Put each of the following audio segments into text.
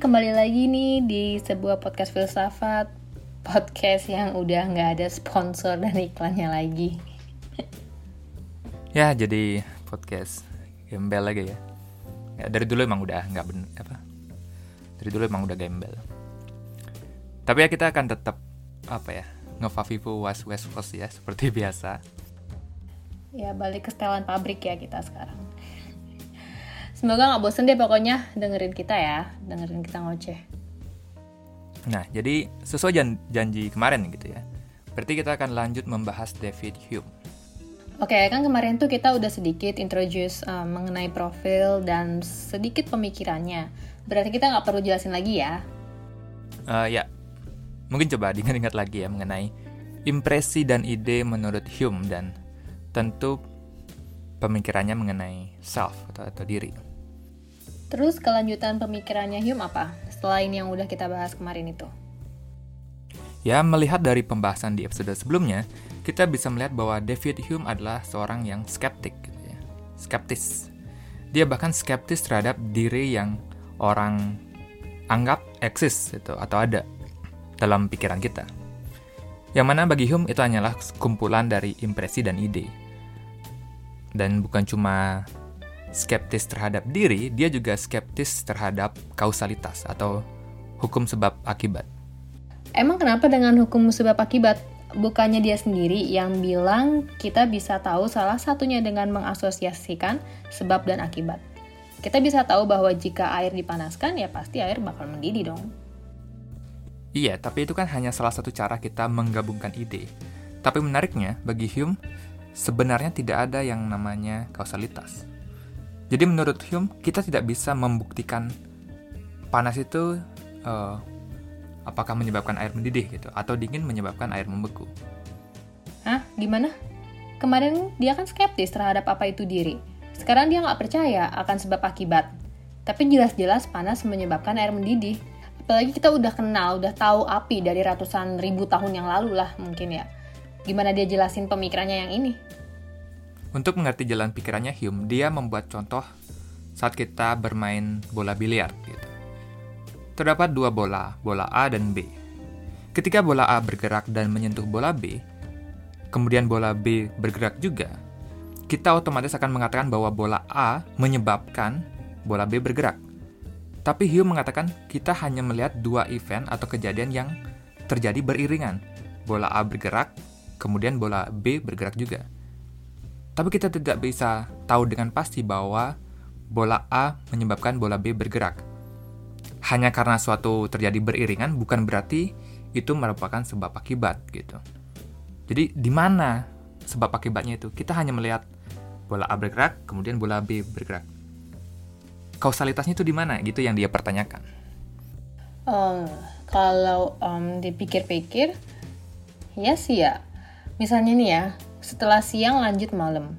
kembali lagi nih di sebuah podcast filsafat Podcast yang udah nggak ada sponsor dan iklannya lagi Ya, jadi podcast gembel lagi ya. ya dari dulu emang udah nggak bener apa? Dari dulu emang udah gembel. Tapi ya kita akan tetap apa ya? Ngefavivu was was was ya seperti biasa. Ya balik ke setelan pabrik ya kita sekarang Semoga nggak bosen deh pokoknya dengerin kita ya, dengerin kita ngoceh. Nah, jadi sesuai jan janji kemarin gitu ya. Berarti kita akan lanjut membahas David Hume. Oke, kan kemarin tuh kita udah sedikit introduce um, mengenai profil dan sedikit pemikirannya. Berarti kita nggak perlu jelasin lagi ya? Uh, ya, mungkin coba diingat-ingat lagi ya mengenai impresi dan ide menurut Hume dan tentu pemikirannya mengenai self atau, atau diri. Terus kelanjutan pemikirannya Hume apa? Selain yang udah kita bahas kemarin itu. Ya, melihat dari pembahasan di episode sebelumnya, kita bisa melihat bahwa David Hume adalah seorang yang skeptik, gitu ya. skeptis. Dia bahkan skeptis terhadap diri yang orang anggap eksis itu atau ada dalam pikiran kita. Yang mana bagi Hume itu hanyalah kumpulan dari impresi dan ide. Dan bukan cuma skeptis terhadap diri, dia juga skeptis terhadap kausalitas atau hukum sebab akibat. Emang kenapa dengan hukum sebab akibat? Bukannya dia sendiri yang bilang kita bisa tahu salah satunya dengan mengasosiasikan sebab dan akibat. Kita bisa tahu bahwa jika air dipanaskan, ya pasti air bakal mendidih dong. Iya, tapi itu kan hanya salah satu cara kita menggabungkan ide. Tapi menariknya, bagi Hume, sebenarnya tidak ada yang namanya kausalitas. Jadi menurut Hume, kita tidak bisa membuktikan panas itu uh, apakah menyebabkan air mendidih gitu atau dingin menyebabkan air membeku. Hah? Gimana? Kemarin dia kan skeptis terhadap apa itu diri. Sekarang dia nggak percaya akan sebab akibat. Tapi jelas-jelas panas menyebabkan air mendidih. Apalagi kita udah kenal, udah tahu api dari ratusan ribu tahun yang lalu lah mungkin ya. Gimana dia jelasin pemikirannya yang ini? Untuk mengerti jalan pikirannya Hume, dia membuat contoh saat kita bermain bola biliar. Gitu. Terdapat dua bola, bola A dan B. Ketika bola A bergerak dan menyentuh bola B, kemudian bola B bergerak juga, kita otomatis akan mengatakan bahwa bola A menyebabkan bola B bergerak. Tapi Hume mengatakan kita hanya melihat dua event atau kejadian yang terjadi beriringan. Bola A bergerak, kemudian bola B bergerak juga. Tapi kita tidak bisa tahu dengan pasti bahwa bola A menyebabkan bola B bergerak. Hanya karena suatu terjadi beriringan bukan berarti itu merupakan sebab akibat gitu. Jadi di mana sebab akibatnya itu? Kita hanya melihat bola A bergerak, kemudian bola B bergerak. Kausalitasnya itu di mana? Gitu yang dia pertanyakan. Um, kalau um, dipikir-pikir, ya sih ya. Misalnya nih ya, setelah siang lanjut malam.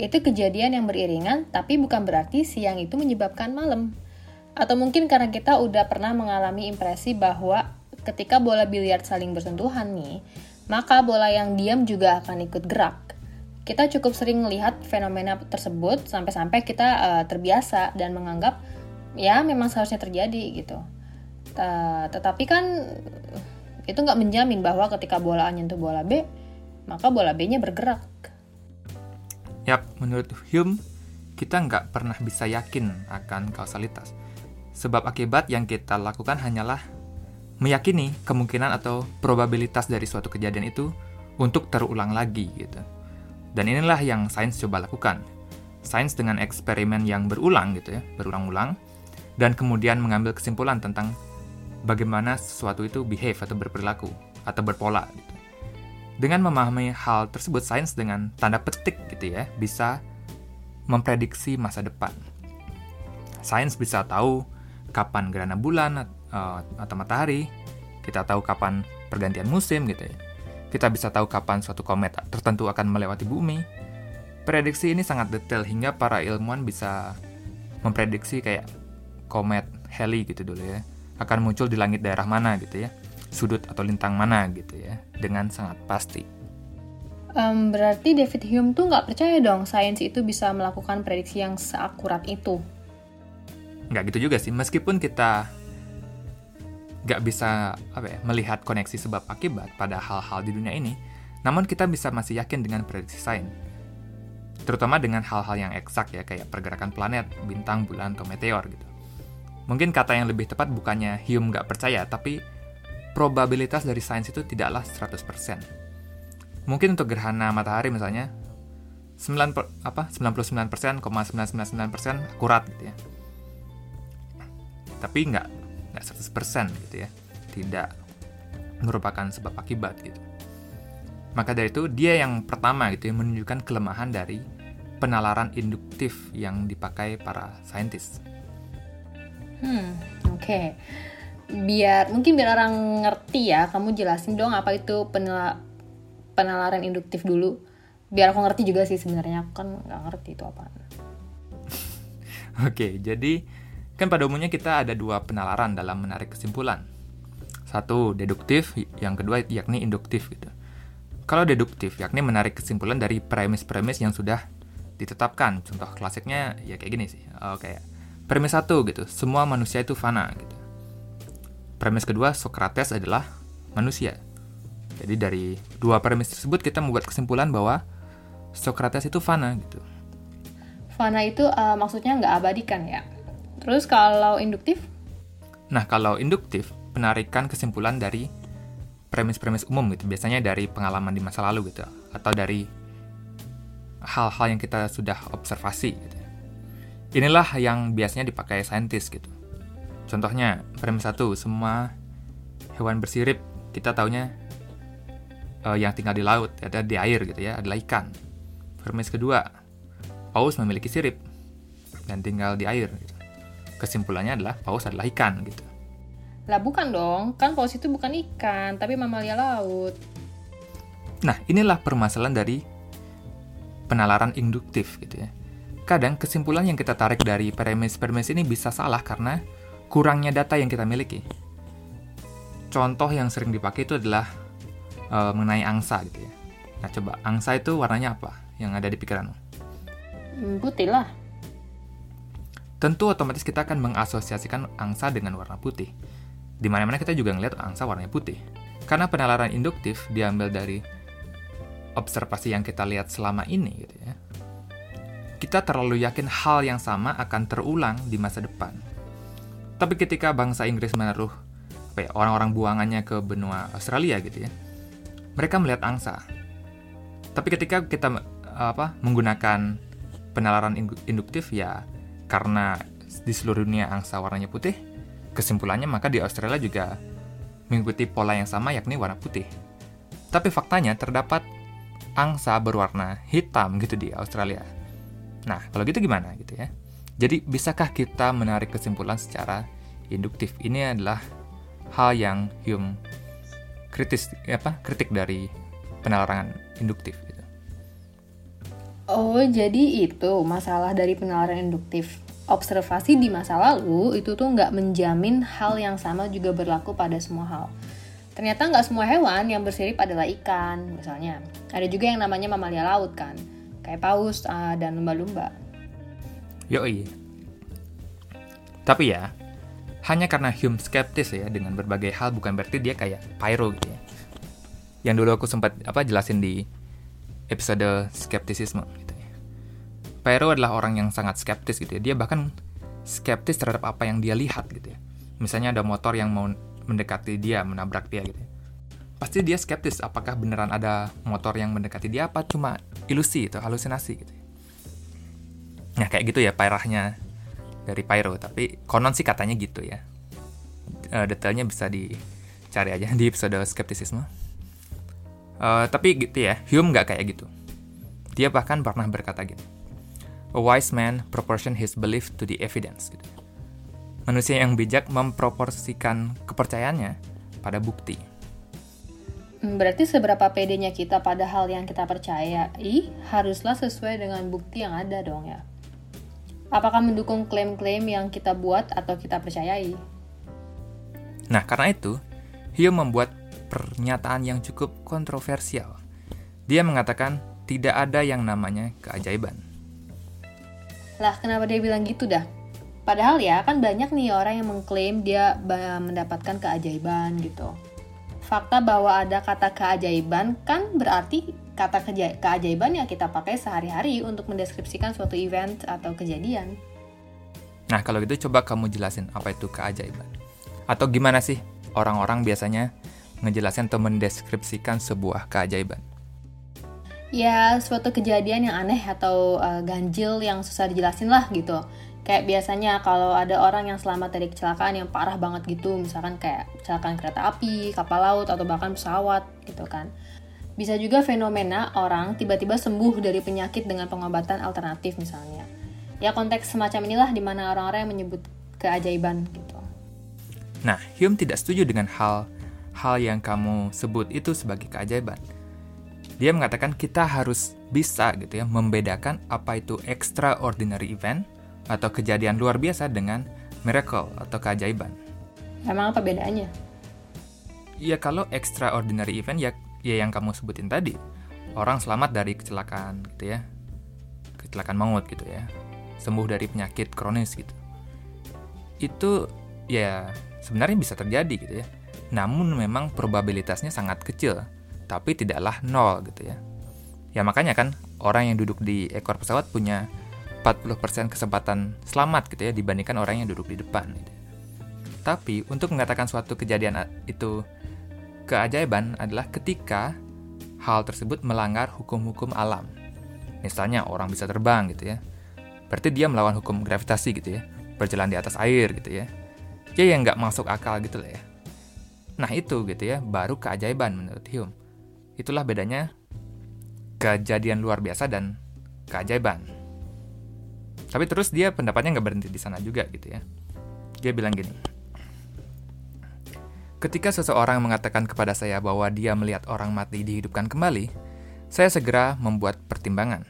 Itu kejadian yang beriringan, tapi bukan berarti siang itu menyebabkan malam. Atau mungkin karena kita udah pernah mengalami impresi bahwa ketika bola biliar saling bersentuhan nih, maka bola yang diam juga akan ikut gerak. Kita cukup sering melihat fenomena tersebut sampai-sampai kita uh, terbiasa dan menganggap ya memang seharusnya terjadi gitu. Tetapi kan itu nggak menjamin bahwa ketika bola A nyentuh bola B, maka bola B-nya bergerak. Yap, menurut Hume, kita nggak pernah bisa yakin akan kausalitas. Sebab akibat yang kita lakukan hanyalah meyakini kemungkinan atau probabilitas dari suatu kejadian itu untuk terulang lagi gitu. Dan inilah yang sains coba lakukan. Sains dengan eksperimen yang berulang gitu ya, berulang-ulang dan kemudian mengambil kesimpulan tentang bagaimana sesuatu itu behave atau berperilaku atau berpola gitu. Dengan memahami hal tersebut, sains dengan tanda petik gitu ya, bisa memprediksi masa depan. Sains bisa tahu kapan gerhana bulan uh, atau matahari, kita tahu kapan pergantian musim gitu ya. Kita bisa tahu kapan suatu komet tertentu akan melewati bumi. Prediksi ini sangat detail hingga para ilmuwan bisa memprediksi kayak komet Halley gitu dulu ya akan muncul di langit daerah mana gitu ya sudut atau lintang mana gitu ya dengan sangat pasti. Um, berarti David Hume tuh nggak percaya dong sains itu bisa melakukan prediksi yang seakurat itu. Nggak gitu juga sih, meskipun kita nggak bisa apa ya, melihat koneksi sebab akibat pada hal-hal di dunia ini, namun kita bisa masih yakin dengan prediksi sains. Terutama dengan hal-hal yang eksak ya, kayak pergerakan planet, bintang, bulan, atau meteor gitu. Mungkin kata yang lebih tepat bukannya Hume nggak percaya, tapi probabilitas dari sains itu tidaklah 100%. Mungkin untuk gerhana matahari misalnya, 9 per, apa 99,999% akurat gitu ya. Tapi nggak nggak 100% gitu ya. Tidak merupakan sebab akibat gitu. Maka dari itu dia yang pertama gitu ya menunjukkan kelemahan dari penalaran induktif yang dipakai para saintis. Hmm, oke. Okay. Biar mungkin biar orang ngerti ya, kamu jelasin dong apa itu penala penalaran induktif dulu biar aku ngerti juga sih sebenarnya kan nggak ngerti itu apa Oke, jadi kan pada umumnya kita ada dua penalaran dalam menarik kesimpulan. Satu deduktif, yang kedua yakni induktif gitu. Kalau deduktif yakni menarik kesimpulan dari premis-premis yang sudah ditetapkan. Contoh klasiknya ya kayak gini sih. Oh, kayak premis satu gitu, semua manusia itu fana gitu. Premis kedua Socrates adalah manusia. Jadi dari dua premis tersebut kita membuat kesimpulan bahwa Socrates itu fana gitu. Fana itu uh, maksudnya nggak abadi kan ya? Terus kalau induktif? Nah kalau induktif penarikan kesimpulan dari premis-premis umum gitu, biasanya dari pengalaman di masa lalu gitu, atau dari hal-hal yang kita sudah observasi gitu. Inilah yang biasanya dipakai saintis gitu. Contohnya, premis satu, semua hewan bersirip kita taunya uh, yang tinggal di laut, ada di air gitu ya, adalah ikan. Premis kedua, paus memiliki sirip dan tinggal di air. Gitu. Kesimpulannya adalah paus adalah ikan gitu. Lah bukan dong, kan paus itu bukan ikan, tapi mamalia laut. Nah, inilah permasalahan dari penalaran induktif gitu ya. Kadang kesimpulan yang kita tarik dari premis-premis ini bisa salah karena kurangnya data yang kita miliki. Contoh yang sering dipakai itu adalah uh, mengenai angsa gitu ya. Nah, coba angsa itu warnanya apa? yang ada di pikiranmu? Hmm, putih lah. Tentu otomatis kita akan mengasosiasikan angsa dengan warna putih. Di mana-mana kita juga ngeliat angsa warnanya putih. Karena penalaran induktif diambil dari observasi yang kita lihat selama ini gitu ya. Kita terlalu yakin hal yang sama akan terulang di masa depan. Tapi ketika bangsa Inggris menaruh ya, orang-orang buangannya ke benua Australia gitu ya, mereka melihat angsa. Tapi ketika kita apa menggunakan penalaran induktif ya karena di seluruh dunia angsa warnanya putih, kesimpulannya maka di Australia juga mengikuti pola yang sama yakni warna putih. Tapi faktanya terdapat angsa berwarna hitam gitu di Australia. Nah, kalau gitu gimana gitu ya? Jadi bisakah kita menarik kesimpulan secara induktif? Ini adalah hal yang Hume kritis apa kritik dari penalaran induktif. Oh, jadi itu masalah dari penalaran induktif. Observasi di masa lalu itu tuh nggak menjamin hal yang sama juga berlaku pada semua hal. Ternyata nggak semua hewan yang bersirip adalah ikan, misalnya. Ada juga yang namanya mamalia laut kan, kayak paus uh, dan lumba-lumba. Yoi. Tapi ya, hanya karena Hume skeptis ya dengan berbagai hal bukan berarti dia kayak pyro gitu ya. Yang dulu aku sempat apa jelasin di episode skeptisisme gitu ya. Pyro adalah orang yang sangat skeptis gitu ya. Dia bahkan skeptis terhadap apa yang dia lihat gitu ya. Misalnya ada motor yang mau mendekati dia, menabrak dia gitu ya. Pasti dia skeptis apakah beneran ada motor yang mendekati dia apa cuma ilusi itu, halusinasi gitu ya. Nah kayak gitu ya pairahnya dari Pyro, tapi konon sih katanya gitu ya. Uh, detailnya bisa dicari aja di episode skeptisisme. Uh, tapi gitu ya, Hume nggak kayak gitu. Dia bahkan pernah berkata gitu. A wise man proportion his belief to the evidence. Gitu. Manusia yang bijak memproporsikan kepercayaannya pada bukti. Hmm, berarti seberapa pedenya kita pada hal yang kita percayai haruslah sesuai dengan bukti yang ada dong ya. Apakah mendukung klaim-klaim yang kita buat atau kita percayai? Nah, karena itu, Hume membuat pernyataan yang cukup kontroversial. Dia mengatakan tidak ada yang namanya keajaiban. Lah, kenapa dia bilang gitu dah? Padahal ya kan banyak nih orang yang mengklaim dia mendapatkan keajaiban gitu. Fakta bahwa ada kata keajaiban kan berarti kata keajaiban yang kita pakai sehari-hari untuk mendeskripsikan suatu event atau kejadian. Nah, kalau gitu coba kamu jelasin apa itu keajaiban. Atau gimana sih orang-orang biasanya ngejelasin atau mendeskripsikan sebuah keajaiban? Ya, suatu kejadian yang aneh atau uh, ganjil yang susah dijelasin lah gitu. Kayak biasanya kalau ada orang yang selamat dari kecelakaan yang parah banget gitu, misalkan kayak kecelakaan kereta api, kapal laut, atau bahkan pesawat gitu kan. Bisa juga fenomena orang tiba-tiba sembuh dari penyakit dengan pengobatan alternatif misalnya. Ya konteks semacam inilah di mana orang-orang yang menyebut keajaiban gitu. Nah, Hume tidak setuju dengan hal hal yang kamu sebut itu sebagai keajaiban. Dia mengatakan kita harus bisa gitu ya membedakan apa itu extraordinary event atau kejadian luar biasa dengan miracle atau keajaiban. Emang apa bedanya? Ya kalau extraordinary event ya ya yang kamu sebutin tadi. Orang selamat dari kecelakaan gitu ya. Kecelakaan maut gitu ya. Sembuh dari penyakit kronis gitu. Itu ya sebenarnya bisa terjadi gitu ya. Namun memang probabilitasnya sangat kecil, tapi tidaklah nol gitu ya. Ya makanya kan orang yang duduk di ekor pesawat punya 40% kesempatan selamat gitu ya dibandingkan orang yang duduk di depan gitu. Tapi untuk mengatakan suatu kejadian itu keajaiban adalah ketika hal tersebut melanggar hukum-hukum alam. Misalnya orang bisa terbang gitu ya. Berarti dia melawan hukum gravitasi gitu ya. Berjalan di atas air gitu ya. Ya yang nggak masuk akal gitu lah ya. Nah itu gitu ya, baru keajaiban menurut Hume. Itulah bedanya kejadian luar biasa dan keajaiban. Tapi terus dia pendapatnya nggak berhenti di sana juga gitu ya. Dia bilang gini. Ketika seseorang mengatakan kepada saya bahwa dia melihat orang mati dihidupkan kembali, saya segera membuat pertimbangan.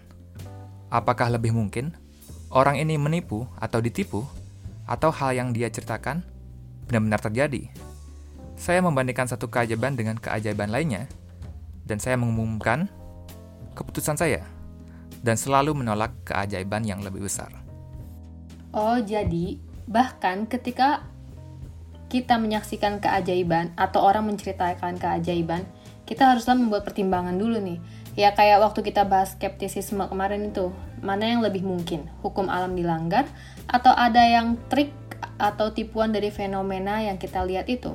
Apakah lebih mungkin orang ini menipu atau ditipu, atau hal yang dia ceritakan benar-benar terjadi? Saya membandingkan satu keajaiban dengan keajaiban lainnya, dan saya mengumumkan keputusan saya dan selalu menolak keajaiban yang lebih besar. Oh, jadi bahkan ketika kita menyaksikan keajaiban atau orang menceritakan keajaiban, kita haruslah membuat pertimbangan dulu nih. Ya kayak waktu kita bahas skeptisisme kemarin itu, mana yang lebih mungkin? Hukum alam dilanggar atau ada yang trik atau tipuan dari fenomena yang kita lihat itu?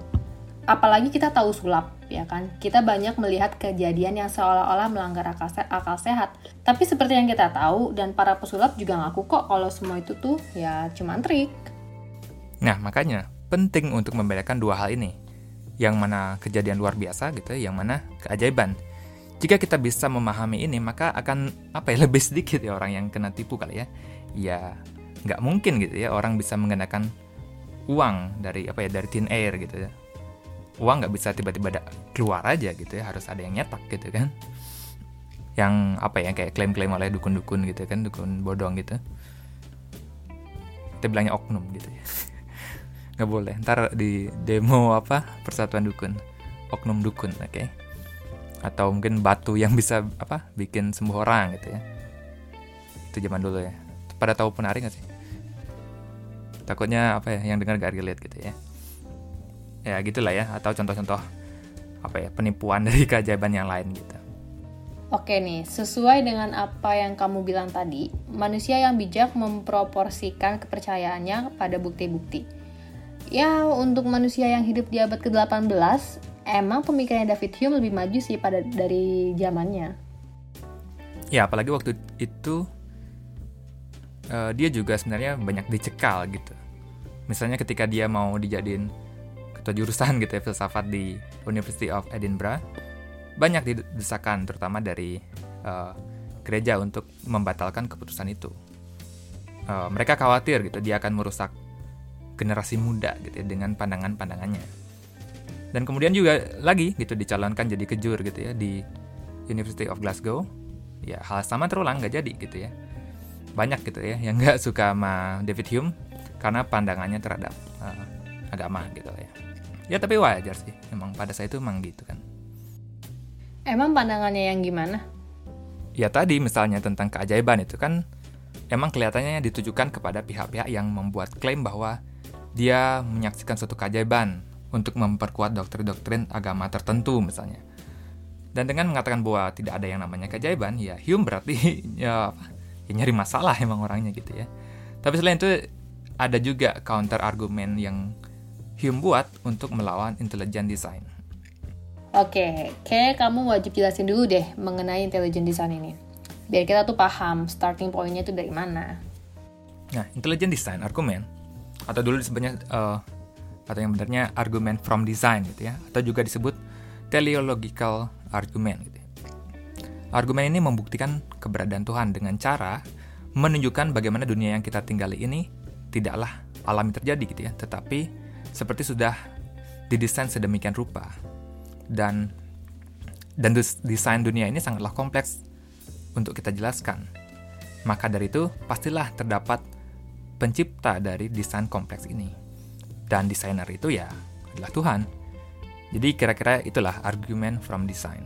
Apalagi kita tahu sulap ya kan? Kita banyak melihat kejadian yang seolah-olah melanggar akal, se akal sehat. Tapi seperti yang kita tahu dan para pesulap juga ngaku kok kalau semua itu tuh ya cuma trik. Nah makanya penting untuk membedakan dua hal ini. Yang mana kejadian luar biasa gitu yang mana keajaiban. Jika kita bisa memahami ini maka akan apa ya lebih sedikit ya orang yang kena tipu kali ya. Ya nggak mungkin gitu ya orang bisa menggunakan uang dari apa ya dari tin air gitu ya uang nggak bisa tiba-tiba keluar aja gitu ya harus ada yang nyetak gitu kan. Yang apa ya kayak klaim-klaim oleh dukun-dukun gitu kan dukun bodong gitu. Kita bilangnya oknum gitu ya. Nggak boleh ntar di demo apa persatuan dukun. Oknum dukun oke. Okay? atau mungkin batu yang bisa apa bikin sembuh orang gitu ya. Itu zaman dulu ya. Pada tahu penari nggak sih? Takutnya apa ya yang dengar gak relate gitu ya ya gitulah ya atau contoh-contoh apa ya penipuan dari keajaiban yang lain gitu. Oke nih, sesuai dengan apa yang kamu bilang tadi, manusia yang bijak memproporsikan kepercayaannya pada bukti-bukti. Ya, untuk manusia yang hidup di abad ke-18, emang pemikirannya David Hume lebih maju sih pada dari zamannya. Ya, apalagi waktu itu uh, dia juga sebenarnya banyak dicekal gitu. Misalnya ketika dia mau dijadiin atau jurusan gitu ya filsafat di University of Edinburgh banyak didesakan terutama dari uh, gereja untuk membatalkan keputusan itu. Uh, mereka khawatir gitu dia akan merusak generasi muda gitu ya dengan pandangan-pandangannya. Dan kemudian juga lagi gitu dicalonkan jadi kejur gitu ya di University of Glasgow. Ya hal sama terulang nggak jadi gitu ya. Banyak gitu ya yang nggak suka sama David Hume karena pandangannya terhadap uh, agama gitu ya ya tapi wajar sih emang pada saya itu emang gitu kan emang pandangannya yang gimana ya tadi misalnya tentang keajaiban itu kan emang kelihatannya ditujukan kepada pihak-pihak yang membuat klaim bahwa dia menyaksikan suatu keajaiban untuk memperkuat doktrin-doktrin agama tertentu misalnya. Dan dengan mengatakan bahwa tidak ada yang namanya keajaiban, ya Hume berarti ya, ya nyari masalah emang orangnya gitu ya. Tapi selain itu ada juga counter argumen yang Hume buat untuk melawan intelligent design. Oke, kayak kamu wajib jelasin dulu deh mengenai intelligent design ini. Biar kita tuh paham starting pointnya itu dari mana. Nah, intelligent design argumen atau dulu disebutnya uh, atau yang benarnya argumen from design gitu ya, atau juga disebut teleological argument gitu. Ya. Argumen ini membuktikan keberadaan Tuhan dengan cara menunjukkan bagaimana dunia yang kita tinggali ini tidaklah alami terjadi gitu ya, tetapi seperti sudah didesain sedemikian rupa. Dan dan desain dunia ini sangatlah kompleks untuk kita jelaskan. Maka dari itu, pastilah terdapat pencipta dari desain kompleks ini. Dan desainer itu ya adalah Tuhan. Jadi kira-kira itulah argumen from design.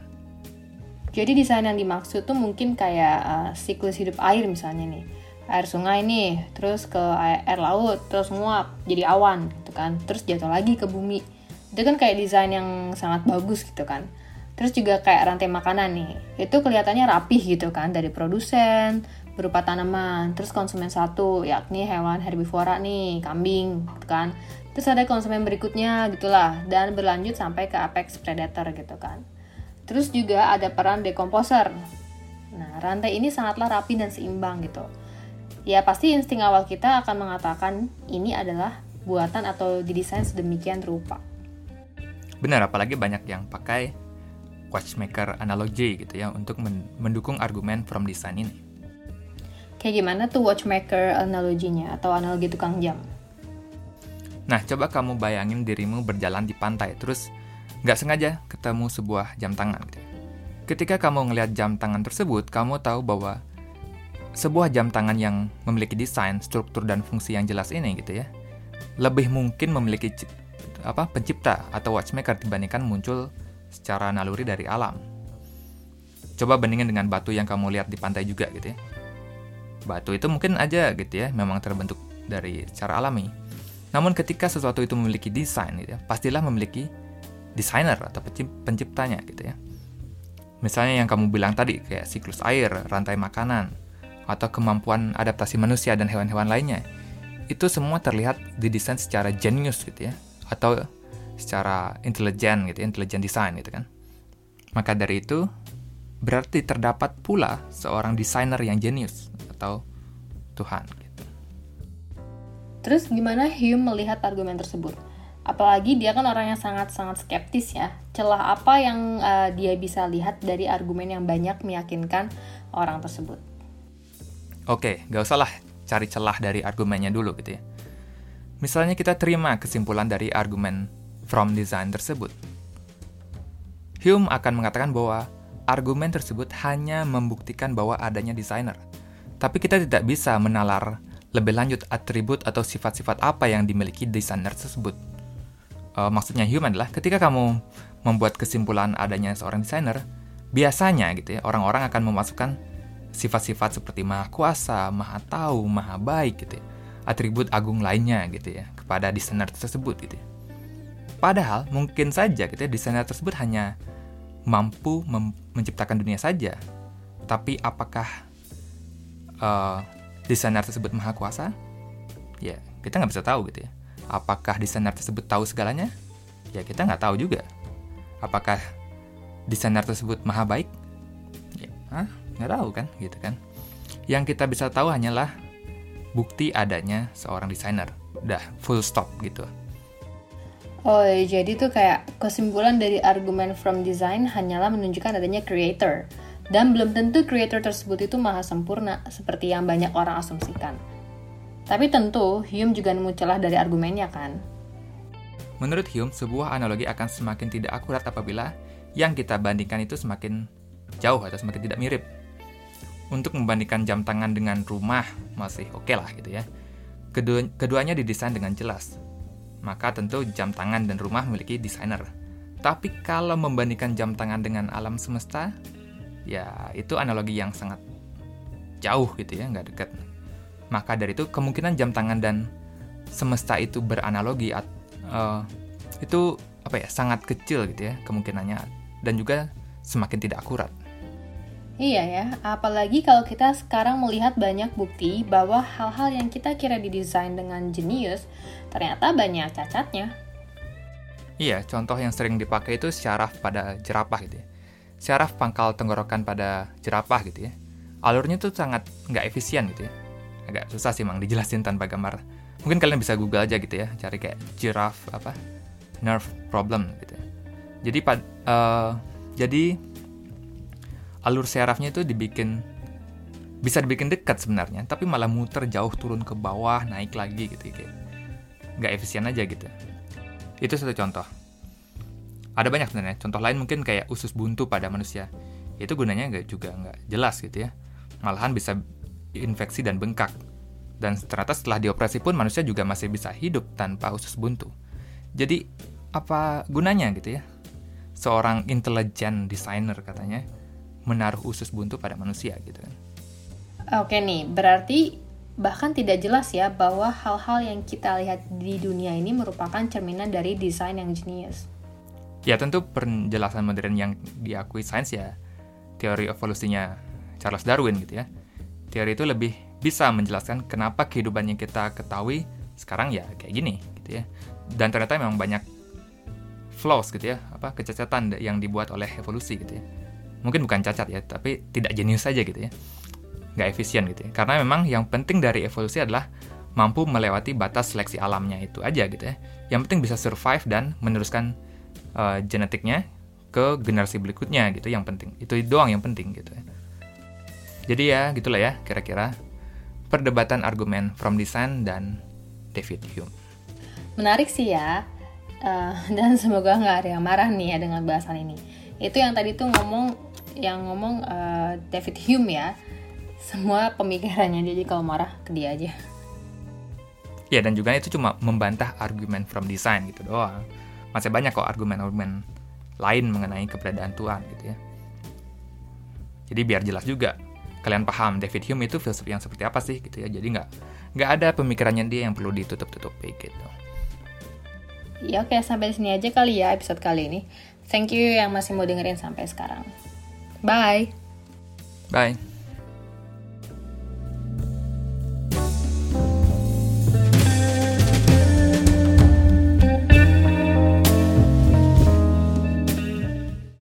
Jadi desain yang dimaksud tuh mungkin kayak uh, siklus hidup air misalnya nih. Air sungai nih, terus ke air, laut, terus nguap jadi awan gitu kan. Terus jatuh lagi ke bumi. Itu kan kayak desain yang sangat bagus gitu kan. Terus juga kayak rantai makanan nih. Itu kelihatannya rapih gitu kan dari produsen, berupa tanaman, terus konsumen satu yakni hewan herbivora nih, kambing gitu kan. Terus ada konsumen berikutnya gitulah dan berlanjut sampai ke apex predator gitu kan. Terus juga ada peran dekomposer. Nah, rantai ini sangatlah rapi dan seimbang gitu. Ya pasti insting awal kita akan mengatakan ini adalah buatan atau didesain sedemikian rupa. Benar, apalagi banyak yang pakai watchmaker analogi gitu ya untuk mendukung argumen from design ini. Kayak gimana tuh watchmaker analoginya atau analogi tukang jam? Nah, coba kamu bayangin dirimu berjalan di pantai, terus nggak sengaja ketemu sebuah jam tangan. Gitu. Ya. Ketika kamu ngelihat jam tangan tersebut, kamu tahu bahwa sebuah jam tangan yang memiliki desain, struktur, dan fungsi yang jelas ini gitu ya, lebih mungkin memiliki apa pencipta atau watchmaker dibandingkan muncul secara naluri dari alam. Coba bandingin dengan batu yang kamu lihat di pantai juga gitu ya batu itu mungkin aja gitu ya memang terbentuk dari secara alami. Namun ketika sesuatu itu memiliki desain gitu ya, pastilah memiliki desainer atau penciptanya gitu ya. Misalnya yang kamu bilang tadi kayak siklus air, rantai makanan, atau kemampuan adaptasi manusia dan hewan-hewan lainnya. Itu semua terlihat didesain secara genius gitu ya, atau secara intelijen gitu, intelijen desain gitu kan. Maka dari itu berarti terdapat pula seorang desainer yang jenius atau Tuhan. Gitu. Terus gimana Hume melihat argumen tersebut? Apalagi dia kan orang yang sangat-sangat skeptis ya. Celah apa yang uh, dia bisa lihat dari argumen yang banyak meyakinkan orang tersebut? Oke, gak usah lah cari celah dari argumennya dulu gitu ya. Misalnya kita terima kesimpulan dari argumen from design tersebut. Hume akan mengatakan bahwa argumen tersebut hanya membuktikan bahwa adanya desainer tapi kita tidak bisa menalar lebih lanjut atribut atau sifat-sifat apa yang dimiliki desainer tersebut. Uh, maksudnya human adalah ketika kamu membuat kesimpulan adanya seorang desainer, biasanya gitu ya orang-orang akan memasukkan sifat-sifat seperti maha kuasa, maha tahu, maha baik gitu ya, atribut agung lainnya gitu ya kepada desainer tersebut gitu ya. Padahal mungkin saja gitu ya desainer tersebut hanya mampu menciptakan dunia saja. Tapi apakah uh, desainer tersebut maha kuasa, ya kita nggak bisa tahu gitu ya. Apakah desainer tersebut tahu segalanya? Ya kita nggak tahu juga. Apakah desainer tersebut maha baik? Ya, nggak tahu kan, gitu kan. Yang kita bisa tahu hanyalah bukti adanya seorang desainer. Udah full stop gitu. Oh, jadi tuh kayak kesimpulan dari argumen from design hanyalah menunjukkan adanya creator dan belum tentu creator tersebut itu maha sempurna seperti yang banyak orang asumsikan. Tapi tentu Hume juga nemu celah dari argumennya kan. Menurut Hume, sebuah analogi akan semakin tidak akurat apabila yang kita bandingkan itu semakin jauh atau semakin tidak mirip. Untuk membandingkan jam tangan dengan rumah masih oke okay lah gitu ya. Kedua, keduanya didesain dengan jelas. Maka tentu jam tangan dan rumah memiliki desainer. Tapi kalau membandingkan jam tangan dengan alam semesta, ya itu analogi yang sangat jauh gitu ya nggak dekat Maka dari itu kemungkinan jam tangan dan semesta itu beranalogi uh, itu apa ya sangat kecil gitu ya kemungkinannya dan juga semakin tidak akurat. Iya ya, apalagi kalau kita sekarang melihat banyak bukti bahwa hal-hal yang kita kira didesain dengan jenius ternyata banyak cacatnya. Iya, contoh yang sering dipakai itu syaraf pada jerapah gitu ya. Syaraf pangkal tenggorokan pada jerapah gitu ya. Alurnya tuh sangat nggak efisien gitu ya. Agak susah sih mang dijelasin tanpa gambar. Mungkin kalian bisa google aja gitu ya, cari kayak giraffe apa nerve problem gitu ya. Jadi uh, jadi alur syarafnya itu dibikin bisa dibikin dekat sebenarnya, tapi malah muter jauh turun ke bawah, naik lagi gitu kayak nggak efisien aja gitu. Itu satu contoh. Ada banyak sebenarnya. Contoh lain mungkin kayak usus buntu pada manusia. Itu gunanya nggak juga nggak jelas gitu ya. Malahan bisa infeksi dan bengkak. Dan ternyata setelah dioperasi pun manusia juga masih bisa hidup tanpa usus buntu. Jadi apa gunanya gitu ya? Seorang intelijen designer katanya menaruh usus buntu pada manusia gitu kan. Oke nih, berarti Bahkan tidak jelas ya bahwa hal-hal yang kita lihat di dunia ini merupakan cerminan dari desain yang jenius. Ya tentu penjelasan modern yang diakui sains ya teori evolusinya Charles Darwin gitu ya. Teori itu lebih bisa menjelaskan kenapa kehidupan yang kita ketahui sekarang ya kayak gini gitu ya. Dan ternyata memang banyak flaws gitu ya, apa kecacatan yang dibuat oleh evolusi gitu ya. Mungkin bukan cacat ya, tapi tidak jenius saja gitu ya nggak efisien gitu ya. Karena memang yang penting dari evolusi adalah mampu melewati batas seleksi alamnya itu aja gitu ya. Yang penting bisa survive dan meneruskan uh, genetiknya ke generasi berikutnya gitu yang penting. Itu doang yang penting gitu ya. Jadi ya gitulah ya kira-kira perdebatan argumen from design dan David Hume. Menarik sih ya. Uh, dan semoga nggak ada yang marah nih ya dengan bahasan ini. Itu yang tadi tuh ngomong yang ngomong uh, David Hume ya. Semua pemikirannya dia jadi kalau marah ke dia aja. Ya dan juga itu cuma membantah argumen from design gitu doang. Masih banyak kok argumen-argumen lain mengenai keberadaan Tuhan gitu ya. Jadi biar jelas juga kalian paham David Hume itu filsuf yang seperti apa sih gitu ya. Jadi nggak nggak ada pemikirannya dia yang perlu ditutup-tutupi gitu. Ya oke sampai sini aja kali ya episode kali ini. Thank you yang masih mau dengerin sampai sekarang bye. Bye